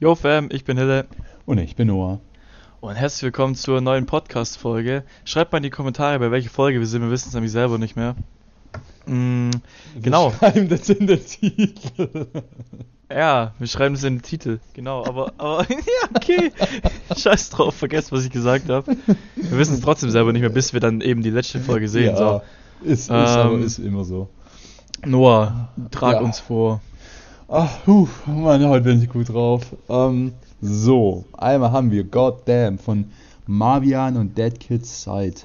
Yo Fam, ich bin Hille. Und ich bin Noah. Und herzlich willkommen zur neuen Podcast-Folge. Schreibt mal in die Kommentare, bei welcher Folge wir sind, wir wissen es nämlich selber nicht mehr. Mm, genau. Wir schreiben das in den Titel. Ja, wir schreiben das in den Titel. Genau, aber, aber ja, okay. Scheiß drauf, vergesst, was ich gesagt habe. Wir wissen es trotzdem selber nicht mehr, bis wir dann eben die letzte Folge sehen. Ja, So. ist, ist, Ähm, ist immer so. Noah, trag Ja. uns vor. Ach, puh, Mann, heute bin ich gut drauf. Ähm, so, einmal haben wir Goddamn von Marvian und Dead Kids Side.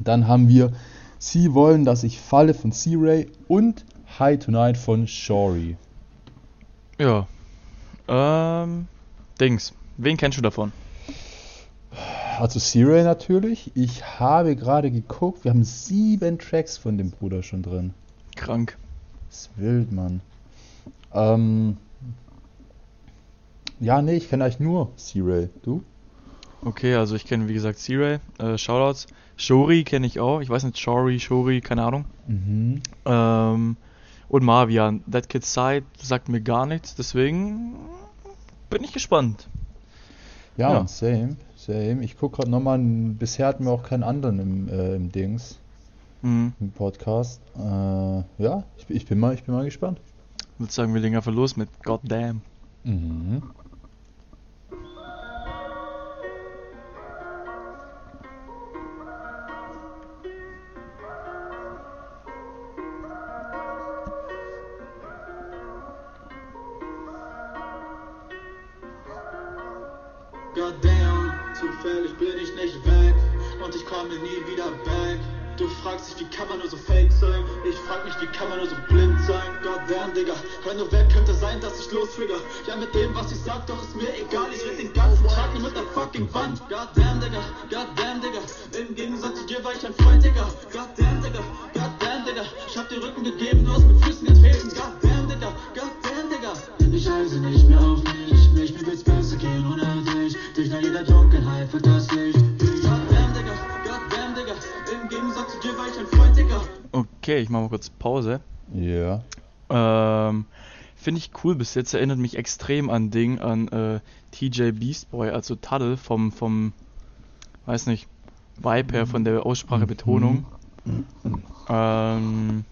Dann haben wir Sie wollen, dass ich falle von C-Ray und High Tonight von Shory. Ja. Ähm, Dings. Wen kennst du davon? Also C-Ray natürlich. Ich habe gerade geguckt, wir haben sieben Tracks von dem Bruder schon drin. Krank. Das ist wild, Mann. Ähm. Ja, nee, ich kenne eigentlich nur C-Ray. Du? Okay, also ich kenne wie gesagt C-Ray, äh, Shoutouts. Shori kenne ich auch. Ich weiß nicht, Shori, Shori, keine Ahnung. Mhm. Ähm, und Marvian. That Kid Side sagt mir gar nichts, deswegen bin ich gespannt. Ja, Ja. Same, same. Ich gucke gerade nochmal, bisher hatten wir auch keinen anderen im, äh, im Dings, Mhm. im Podcast. Äh, ja, ich, ich, bin mal, ich bin mal gespannt. Würde sagen, wir legen einfach los mit Goddamn. Mhm. Fucking Wand. Goddamn, Digga, goddamn, Digga, im Gegensatz zu dir war ich ein Freund, Digga. Goddamn, Digga, goddamn, Digga, ich hab dir Rücken gegeben, du hast mit Füßen getreten. Goddamn, Digga, goddamn, Digga. Ich heiße nicht mehr auf mich, mich mir wird's besser gehen ohne dich. Durch nach jeder Dunkelheit wird das Licht. Goddamn, Digga, goddamn, Digga, im Gegensatz zu dir war ich ein Freund, Digga. Okay, ich mache mal kurz Pause. Ja. Ähm, finde ich cool bis jetzt, erinnert mich extrem an Ding, an äh, TJ Beastboy, also Tuddle vom, vom, weiß nicht, Vibe her, von der Aussprache, Betonung. Ähm,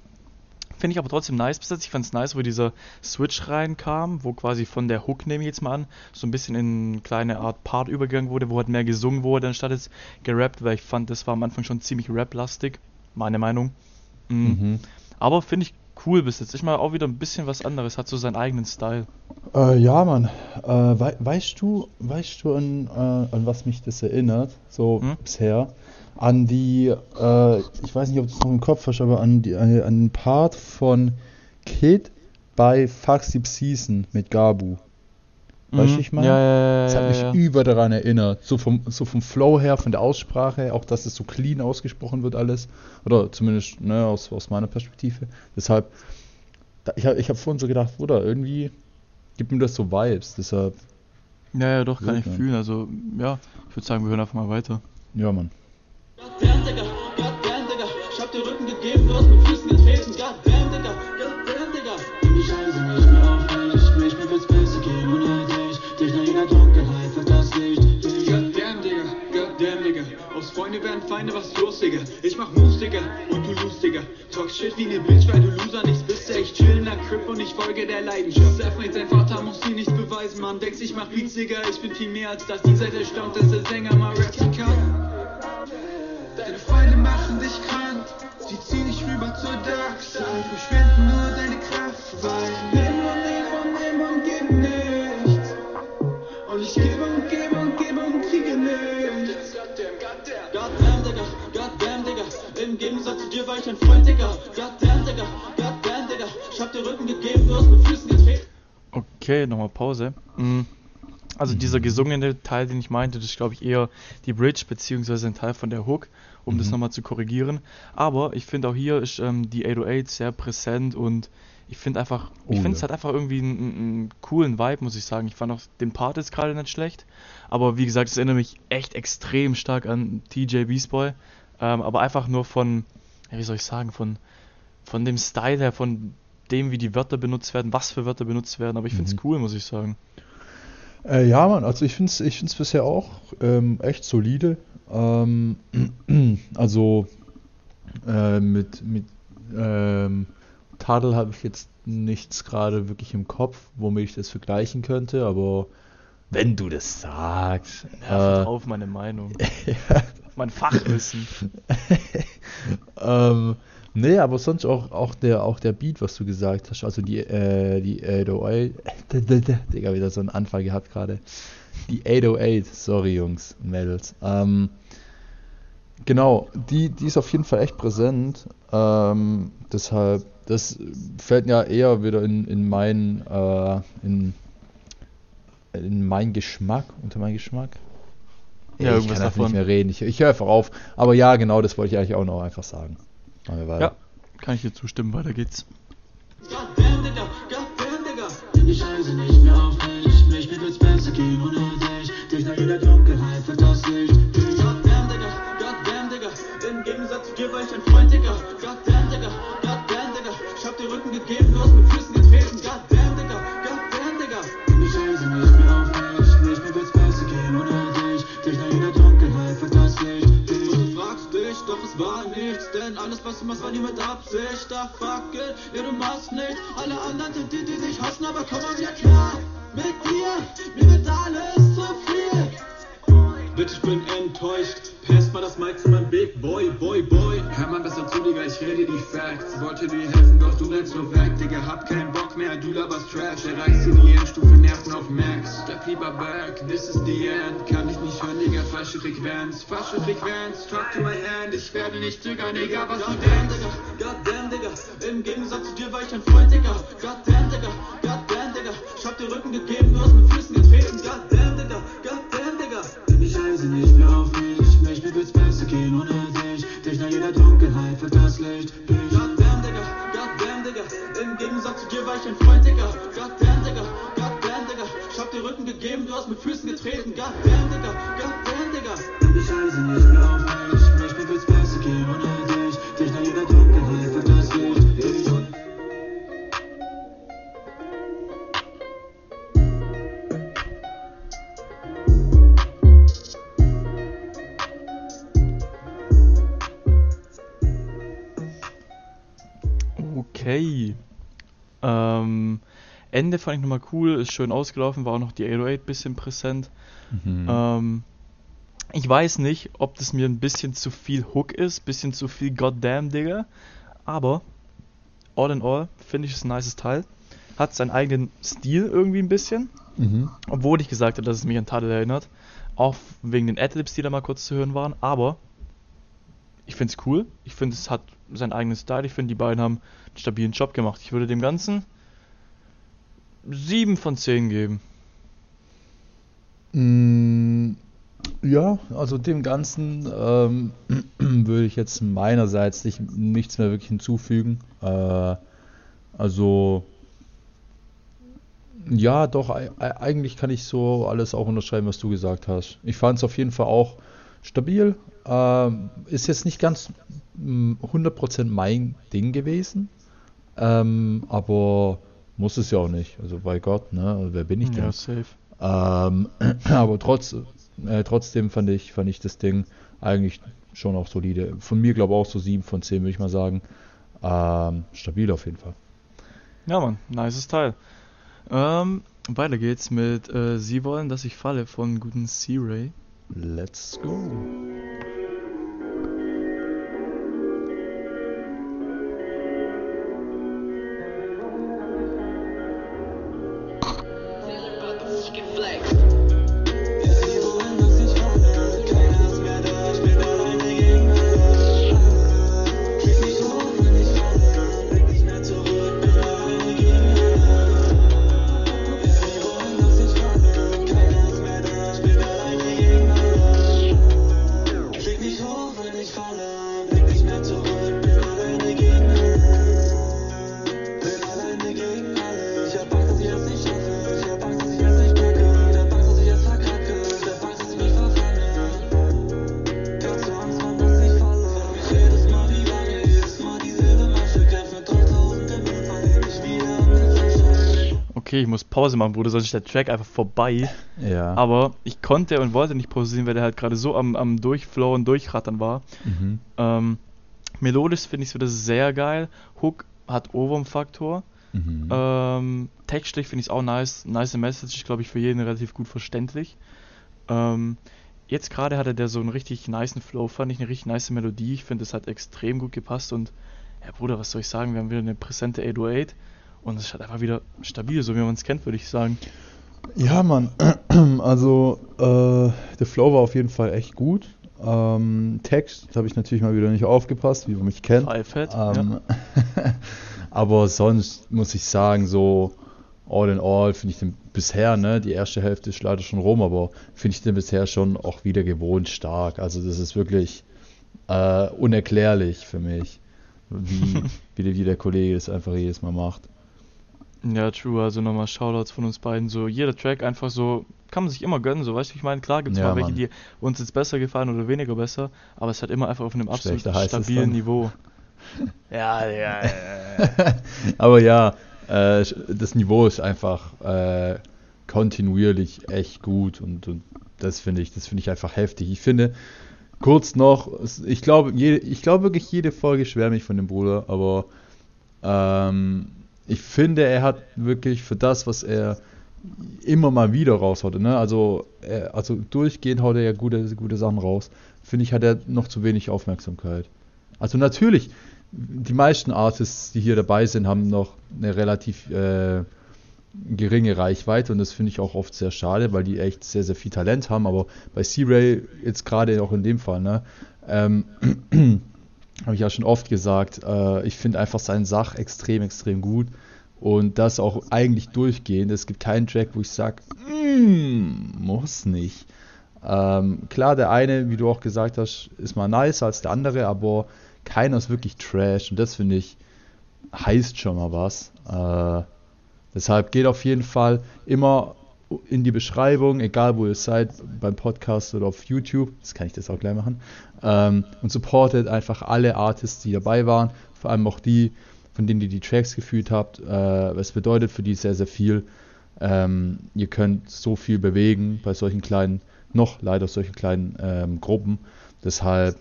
finde ich aber trotzdem nice bis jetzt. Ich fand es nice, wo dieser Switch reinkam, wo quasi von der Hook, nehme ich jetzt mal an, so ein bisschen in eine kleine Art Part übergegangen wurde, wo halt mehr gesungen wurde, anstatt jetzt gerappt, weil ich fand, das war am Anfang schon ziemlich rap-lastig, meine Meinung. Mm. Mhm. Aber finde ich cool bis jetzt. Ich mal auch wieder ein bisschen was anderes, hat so seinen eigenen Style. Äh, ja, Mann. Äh, wei weißt du, weißt du an, äh, an was mich das erinnert, so Hm? bisher? An die, äh, ich weiß nicht, ob du es noch im Kopf hast, aber an, die, an, an den Part von Kid bei Fuck Season mit Gabu. Weißt du, wie ich meine? Mhm. Ja, ja, Das ja, hat mich ja, ja. über daran erinnert. So vom, so vom Flow her, von der Aussprache, auch dass es so clean ausgesprochen wird alles. Oder zumindest ne, aus, aus meiner Perspektive. Deshalb, da, ich habe ich hab vorhin so gedacht, Bruder, irgendwie gibt mir das so Vibes. Deshalb, ja, ja, doch, kann ich fühlen. Also, ja, ich würde sagen, wir hören einfach mal weiter. ja, Mann. Freunde werden Feinde, was Digga? Ich mach Moves, und du Digga. Talk shit wie ne Bitch, weil du Loser nichts bist. Ich chill der Crip und ich folge der Leidenschaft. Selfmade, sein Vater muss sie nicht beweisen, man. Denkst, ich mach Beats, Digga, ich bin viel mehr als das. Die Seite staunt, dass der Sänger mal rappen Okay, nochmal Pause. Mm, Also dieser gesungene Teil, den ich meinte, das ist glaube ich eher die Bridge beziehungsweise ein Teil von der Hook, um das Mhm. nochmal zu korrigieren. Aber ich finde auch hier ist ähm, die 808 sehr präsent und ich finde einfach, ich Oh finde es ja. hat einfach irgendwie einen, einen coolen Vibe, muss ich sagen. Ich fand auch den Part jetzt gerade nicht schlecht, aber wie gesagt, es erinnert mich echt extrem stark an TJ Beastboy, ähm, aber einfach nur von, wie soll ich sagen, von, von dem Style her, von dem, wie die Wörter benutzt werden, was für Wörter benutzt werden, aber ich finde es Mhm. cool, muss ich sagen. Äh, ja, Mann, also ich finde es ich find's bisher auch ähm, echt solide. Ähm, also äh, mit, mit ähm, Tadel habe ich jetzt nichts gerade wirklich im Kopf, womit ich das vergleichen könnte, aber wenn du das sagst. Ja, äh, auf meine Meinung. Mein Fachwissen. ähm, nee, aber sonst auch, auch, der, auch der Beat, was du gesagt hast, also die, äh, die 808, Digga, wieder so einen Anfall gehabt gerade. Die 808, sorry Jungs und Mädels. Ähm, genau, die, die ist auf jeden Fall echt präsent. Ähm, deshalb, das fällt ja eher wieder in, in mein, äh, in, in mein Geschmack, unter mein Geschmack. Ja, ich irgendwas kann einfach davon. nicht mehr reden. Ich, ich höre einfach auf. Aber ja, genau, das wollte ich eigentlich auch noch einfach sagen. Ja, kann ich dir zustimmen. Weiter geht's. Goddamn, Digga, goddamn, Digga. Nimm die Scheiße nicht mehr auf mich. Mich, mir wird's besser gehen ohne dich. Dich nach jeder Dunkelheit wird das Licht. Goddamn, Digga, goddamn, Digga. Im Gegensatz zu dir war ich ein Freund, Digga, goddamn, du war nie mit Absicht. Ach, fuck it, ja, du machst nicht. Alle anderen sind die, die dich hassen, aber komm mal wieder klar. Mit dir, mir wird alles zu viel. Bitch, ich bin enttäuscht. Pass mal das Mic zu meinem Big Boy, Boy, Boy. Hör mal besser zu, Digga, ich rede die Facts. Wollte dir helfen, doch du rennst nur weg, Digga. Hab keinen Bock mehr, du laberst Trash. Erreichst dir die Endstufe, lieber back, this is the end. Kann ich nicht hören, Digga, falsche Frequenz. Falsche Frequenz, talk to my hand. Ich werde nicht zögern, Digga, was du denkst. Goddamn, Digga. Im Gegensatz zu dir war ich ein Freund, Digga. Goddamn, Digga, goddamn, Digga. Ich hab dir Rücken gegeben, du hast mit Füßen getreten. Goddamn, Digga, mit Füßen getreten. Digga, goddamn, Digga. Ende fand ich nochmal cool, ist schön ausgelaufen, war auch noch die 808 bisschen präsent. Mhm. Ähm, ich weiß nicht, ob das mir ein bisschen zu viel Hook ist, bisschen zu viel Goddamn, Digga. Aber all in all finde ich es ein nices Teil. Hat seinen eigenen Stil irgendwie ein bisschen. Mhm. Obwohl ich gesagt habe, dass es mich an Tadel erinnert. Auch wegen den Adlibs, die da mal kurz zu hören waren. Aber ich finde es cool. Ich finde, es hat seinen eigenen Style. Ich finde, die beiden haben einen stabilen Job gemacht. Ich würde dem Ganzen 7 von 10 geben. Mm, Ja, also dem Ganzen ähm, würde ich jetzt meinerseits nicht, nichts mehr wirklich hinzufügen. Äh, also ja, doch, ei- ei- eigentlich kann ich so alles auch unterschreiben, was du gesagt hast. Ich fand es auf jeden Fall auch stabil. Ähm, ist jetzt nicht ganz mm, 100% mein Ding gewesen, ähm, aber muss es ja auch nicht. Also bei Gott, ne? Also wer bin ich denn? Ja, safe. Ähm, aber trotz, äh, trotzdem fand ich, fand ich das Ding eigentlich schon auch solide. Von mir glaube ich auch so 7 von 10, würde ich mal sagen. Ähm, stabil auf jeden Fall. Ja, Mann, nices Teil. Ähm, weiter geht's mit äh, Sie wollen, dass ich falle von guten C-Ray. Let's go. Okay, ich muss Pause machen, Bruder, sonst ist der Track einfach vorbei. Ja. Aber ich konnte und wollte nicht pausieren, weil der halt gerade so am, am Durchflowen, Durchrattern war. mhm. Ähm, melodisch finde ich es wieder sehr geil. Hook hat Ohrwurm-Faktor. Mhm. Ähm, textlich finde ich es auch nice. Nice Message, ist, glaube ich, für jeden relativ gut verständlich. Ähm, jetzt gerade hatte der so einen richtig niceen Flow, fand ich eine richtig nice Melodie. Ich finde, es hat extrem gut gepasst und ja, Bruder, was soll ich sagen? Wir haben wieder eine präsente 808 und es ist halt einfach wieder stabil, so wie man es kennt, würde ich sagen. Ja, Mann. Also, äh, der Flow war auf jeden Fall echt gut. Ähm, Text habe ich natürlich mal wieder nicht aufgepasst, wie man mich kennt. Fivehead, Ähm, aber sonst muss ich sagen, so all in all finde ich den bisher, ne, die erste Hälfte ist leider schon rum, aber finde ich den bisher schon auch wieder gewohnt stark. Also das ist wirklich äh, unerklärlich für mich, wie, wie, der- wie der Kollege das einfach jedes Mal macht. Ja, true. Also nochmal Shoutouts von uns beiden. So, jeder Track einfach so, kann man sich immer gönnen. So, weißt du, ich meine, klar gibt es Ja, mal welche, Mann. die uns jetzt besser gefallen oder weniger besser, aber es hat immer einfach auf einem absolut stabilen. Niveau. ja, ja, ja. Aber ja, äh, das Niveau ist einfach äh, kontinuierlich echt gut und, und das finde ich, das finde ich einfach heftig. Ich finde, kurz noch, ich glaube, jede, ich glaube wirklich jede Folge schwärme ich von dem Bruder, aber ähm, ich finde, er hat wirklich für das, was er immer mal wieder raushaut, ne? Also, er, also durchgehend haut er ja gute, gute Sachen raus. Finde ich, hat er noch zu wenig Aufmerksamkeit. Also natürlich, die meisten Artists, die hier dabei sind, haben noch eine relativ äh, geringe Reichweite und das finde ich auch oft sehr schade, weil die echt sehr, sehr viel Talent haben. Aber bei C-Ray, jetzt gerade auch in dem Fall, ne, ähm, habe ich ja schon oft gesagt, äh, ich finde einfach seinen Sach extrem, extrem gut. Und das auch eigentlich durchgehend. Es gibt keinen Track, wo ich sage, muss nicht. Ähm, klar, der eine, wie du auch gesagt hast, ist mal nicer als der andere, aber keiner ist wirklich Trash. Und das finde ich, heißt schon mal was. Äh, deshalb geht auf jeden Fall immer in die Beschreibung, egal wo ihr seid, beim Podcast oder auf YouTube, das kann ich das auch gleich machen, ähm, und supportet einfach alle Artists, die dabei waren, vor allem auch die, von denen ihr die Tracks gefühlt habt. Äh, es bedeutet für die sehr, sehr viel. Ähm, ihr könnt so viel bewegen bei solchen kleinen, noch leider solchen kleinen ähm, Gruppen. Deshalb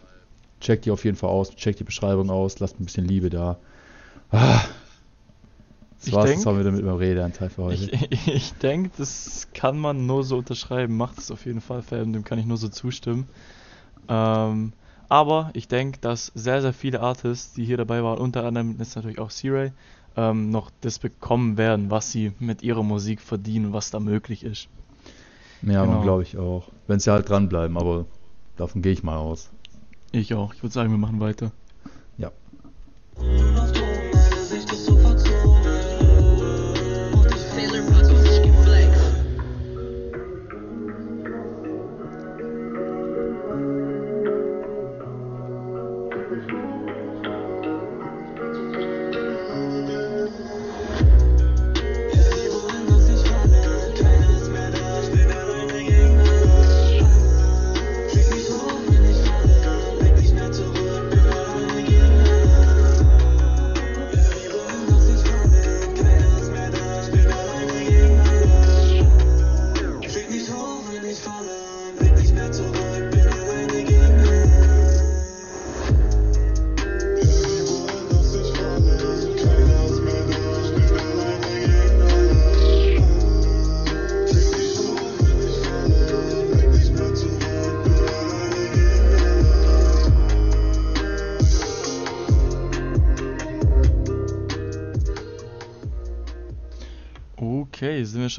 checkt die auf jeden Fall aus, checkt die Beschreibung aus, lasst ein bisschen Liebe da. Ah, das Ich war's denk- jetzt wieder mit meinem Redeanteil für heute. Ich, ich denke, das kann man nur so unterschreiben. Macht es auf jeden Fall, Fan, dem kann ich nur so zustimmen. Ähm, aber ich denke, dass sehr, sehr viele Artists, die hier dabei waren, unter anderem ist natürlich auch C-Ray, ähm, noch das bekommen werden, was sie mit ihrer Musik verdienen, was da möglich ist. Ja, Genau. glaube ich auch. Wenn sie halt dranbleiben, aber davon gehe ich mal aus. Ich auch. Ich würde sagen, wir machen weiter. Ja.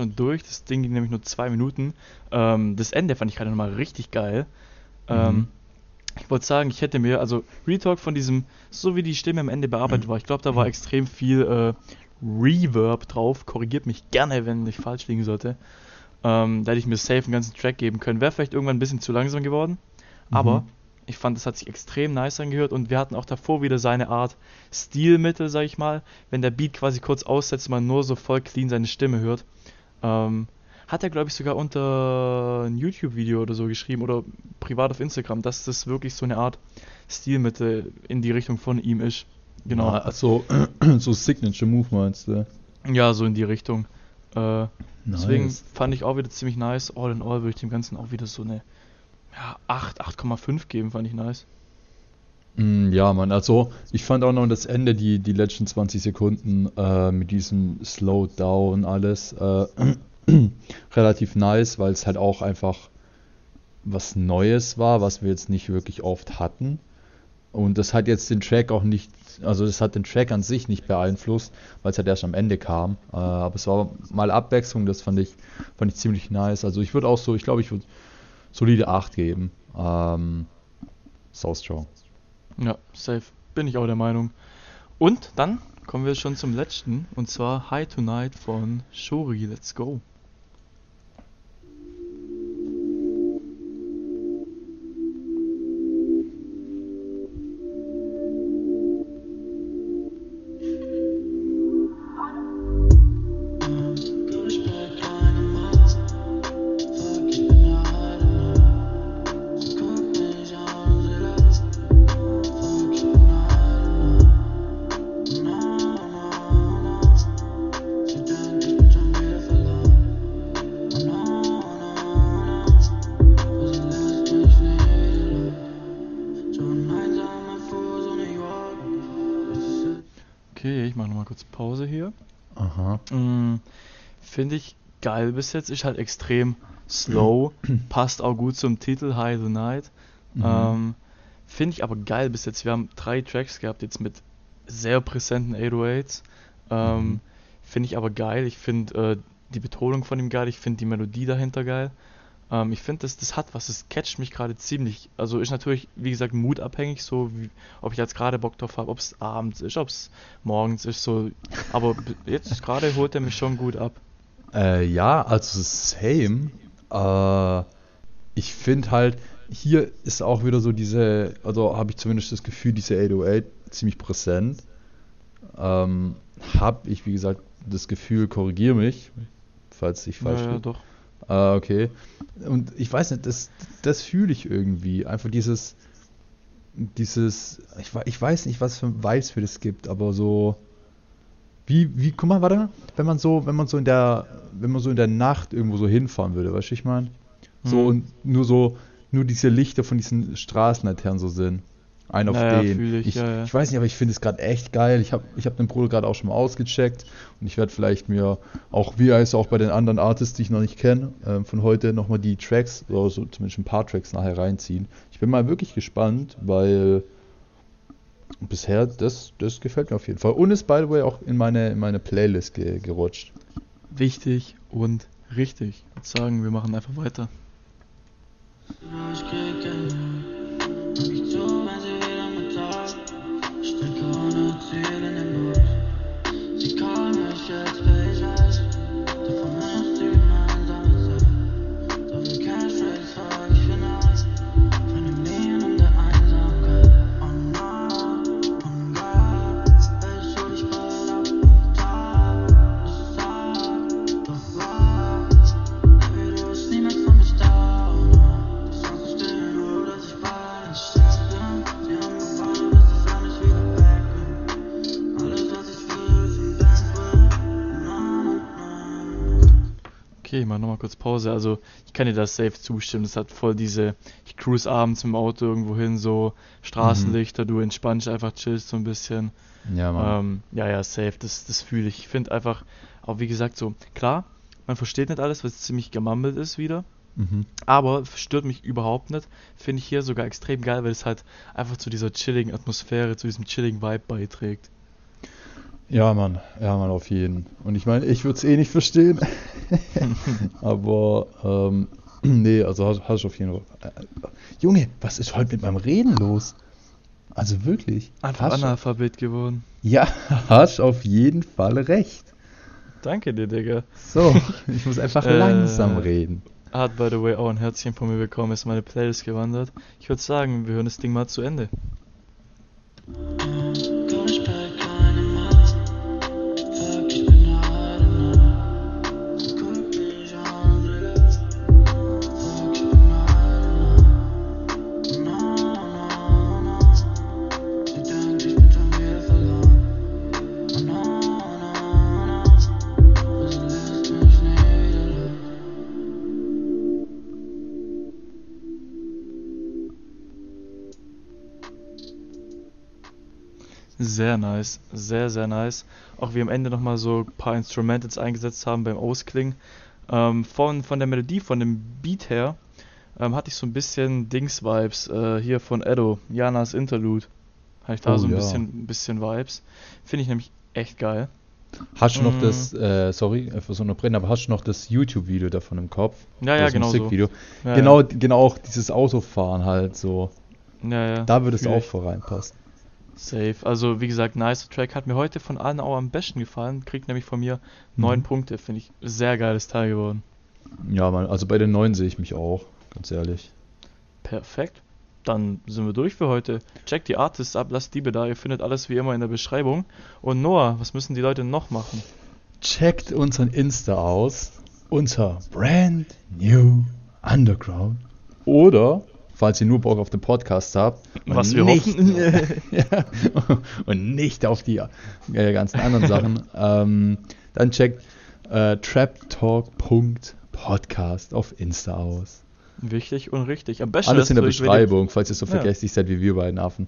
Schon durch. Das Ding ging nämlich nur zwei Minuten. Ähm, das Ende fand ich gerade nochmal richtig geil. Ähm, Mhm. ich wollte sagen, ich hätte mir, also Retalk von diesem, so wie die Stimme am Ende bearbeitet war, ich glaube, da war extrem viel äh, Reverb drauf. Korrigiert mich gerne, wenn ich falsch liegen sollte. Ähm, da hätte ich mir safe einen ganzen Track geben können. Wäre vielleicht irgendwann ein bisschen zu langsam geworden. Aber Mhm. ich fand, es hat sich extrem nice angehört und wir hatten auch davor wieder seine Art Stilmittel, sag ich mal. Wenn der Beat quasi kurz aussetzt und man nur so voll clean seine Stimme hört. Ähm, hat er, glaube ich, sogar unter ein YouTube-Video oder so geschrieben oder privat auf Instagram, dass das wirklich so eine Art Stilmittel in die Richtung von ihm ist. Genau. Also, so Signature Move meinst du? Ja, so in die Richtung. Äh, Deswegen Nice. fand ich auch wieder ziemlich nice. All in all würde ich dem Ganzen auch wieder so eine ja, 8, 8,5 geben, fand ich nice. Mm, Ja, Mann, also ich fand auch noch das Ende, die, die letzten 20 Sekunden äh, mit diesem Slowdown alles äh, relativ nice, weil es halt auch einfach was Neues war, was wir jetzt nicht wirklich oft hatten. Und das hat jetzt den Track auch nicht, also das hat den Track an sich nicht beeinflusst, weil es halt erst am Ende kam. Äh, aber es war mal Abwechslung, das fand ich, fand ich ziemlich nice. Also ich würde auch so, ich glaube, ich würde solide 8 geben. Ähm, so strong. Ja, safe. Bin ich auch der Meinung. Und dann kommen wir schon zum letzten. Und zwar High Tonight von Shori. Let's go. Okay, ich mache nochmal kurz Pause hier. Aha. Mm, Finde ich geil bis jetzt. Ist halt extrem slow. Passt auch gut zum Titel High the Night. Mhm. Ähm, Finde ich aber geil bis jetzt. Wir haben drei Tracks gehabt jetzt mit sehr präsenten 808s. Ähm, Mhm. Finde ich aber geil. Ich finde äh, die Betonung von ihm geil. Ich finde die Melodie dahinter geil. Ähm, ich finde, das, das hat was. Das catcht mich gerade ziemlich. Also ist natürlich, wie gesagt, mutabhängig, so wie, ob ich jetzt gerade Bock drauf habe, ob es abends ist, ob es morgens ist, so. Aber jetzt gerade holt er mich schon gut ab. Äh, ja, also same. Äh, ich finde halt, hier ist auch wieder so diese, also habe ich zumindest das Gefühl, diese 808 ziemlich präsent. Ähm, hab ich, wie gesagt, das Gefühl, korrigiere mich, falls ich falsch ja, ja, liege. doch. Ah, okay. Und ich weiß nicht, das, das fühle ich irgendwie. Einfach dieses, dieses, ich, ich weiß nicht, was für Vibes für das gibt, aber so, wie, wie, guck mal, warte, wenn man so, wenn man so in der, wenn man so in der Nacht irgendwo so hinfahren würde, weißt du, ich meine? So Mhm. und nur so, nur diese Lichter von diesen Straßenlaternen so sind. Ein auf Ja, ja, den. ich, ich, ja, ja. ich weiß nicht, aber ich finde es gerade echt geil. Ich habe ich hab den Bruder gerade auch schon mal ausgecheckt und ich werde vielleicht mir auch, wie heißt auch bei den anderen Artists, die ich noch nicht kenne, ähm, von heute nochmal die Tracks, oder so zumindest ein paar Tracks nachher reinziehen. Ich bin mal wirklich gespannt, weil bisher das, das gefällt mir auf jeden Fall. Und ist, by the way, auch in meine, in meine Playlist ge gerutscht. Wichtig und richtig. Ich würde sagen, wir machen einfach weiter. Ich kurz Pause. Also, ich kann dir das safe zustimmen. Das hat voll diese. Ich cruise abends im Auto irgendwo hin, so Straßenlichter, du entspannst einfach, chillst so ein bisschen. Ja, Ähm, ja, ja, safe, das, das fühle ich. Ich finde einfach, auch wie gesagt, so, klar, man versteht nicht alles, weil es ziemlich gemammelt ist wieder. Mhm. Aber stört mich überhaupt nicht. Finde ich hier sogar extrem geil, weil es halt einfach zu dieser chilligen Atmosphäre, zu diesem chilligen Vibe beiträgt. Ja, Mann, ja, Mann, auf jeden. Und ich meine, ich würde es eh nicht verstehen. Aber, ähm, nee, also hast, hast du auf jeden Fall. Äh, Junge, was ist heute mit meinem Reden los? Also wirklich. Einfach Analphabet geworden. Ja, hast auf jeden Fall recht. Danke dir, Digga. So, ich muss einfach Äh, langsam reden. Hat, by the way, auch ein Herzchen von mir bekommen, ist in meine Playlist gewandert. Ich würde sagen, wir hören das Ding mal zu Ende. Sehr nice, sehr, sehr nice. Auch wie am Ende nochmal so ein paar Instrumentals eingesetzt haben beim Ausklingen. Ähm, von, von der Melodie, von dem Beat her, ähm, hatte ich so ein bisschen Dings-Vibes. Äh, hier von Edo, Janas Interlude. Hatte ich da Oh, so ein ja. bisschen, bisschen Vibes. Finde ich nämlich echt geil. Hast du noch Mm. das, äh, sorry, für so eine aber hast du noch das YouTube-Video davon im Kopf? Ja, ja, genau so. Ja, genau, genau auch dieses Autofahren halt so. Ja, ja, Da würde es auch voll reinpassen. Safe. Also wie gesagt, nice Track. Hat mir heute von allen auch am besten gefallen. Kriegt nämlich von mir neun Mhm. Punkte. Finde ich sehr geiles Teil geworden. Ja, man, also bei den neuen sehe ich mich auch, ganz ehrlich. Perfekt. Dann sind wir durch für heute. Checkt die Artists ab, lasst Diebe da. Ihr findet alles wie immer in der Beschreibung. Und Noah, was müssen die Leute noch machen? Checkt unseren Insta aus unter Brand New Underground. Oder, falls ihr nur Bock auf den Podcast habt, und Was wir nicht, hoffen. ja, und nicht auf die äh, ganzen anderen Sachen, ähm, dann checkt äh, traptalk.podcast auf Insta aus. Wichtig und richtig. Am besten Alles in der Beschreibung, falls ihr so Ja. vergesslich seid wie wir beiden Affen.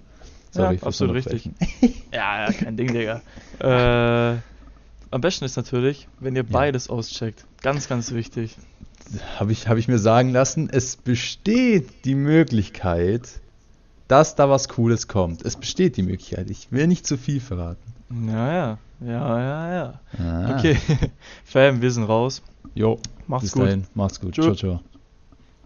Sorry, Ja, absolut Unterbrechen. Ja, ja, kein Ding, Digga. Äh, am besten ist natürlich, wenn ihr beides auscheckt. Ganz, ganz wichtig. Habe ich, hab ich mir sagen lassen, es besteht die Möglichkeit, dass da was Cooles kommt. Es besteht die Möglichkeit. Ich will nicht zu viel verraten. Ja, ja. Ja, ja, ja. Ah. Okay. Fam, wir sind raus. Jo, Macht's bis gut. dahin. Macht's gut. Tschö. Ciao, ciao.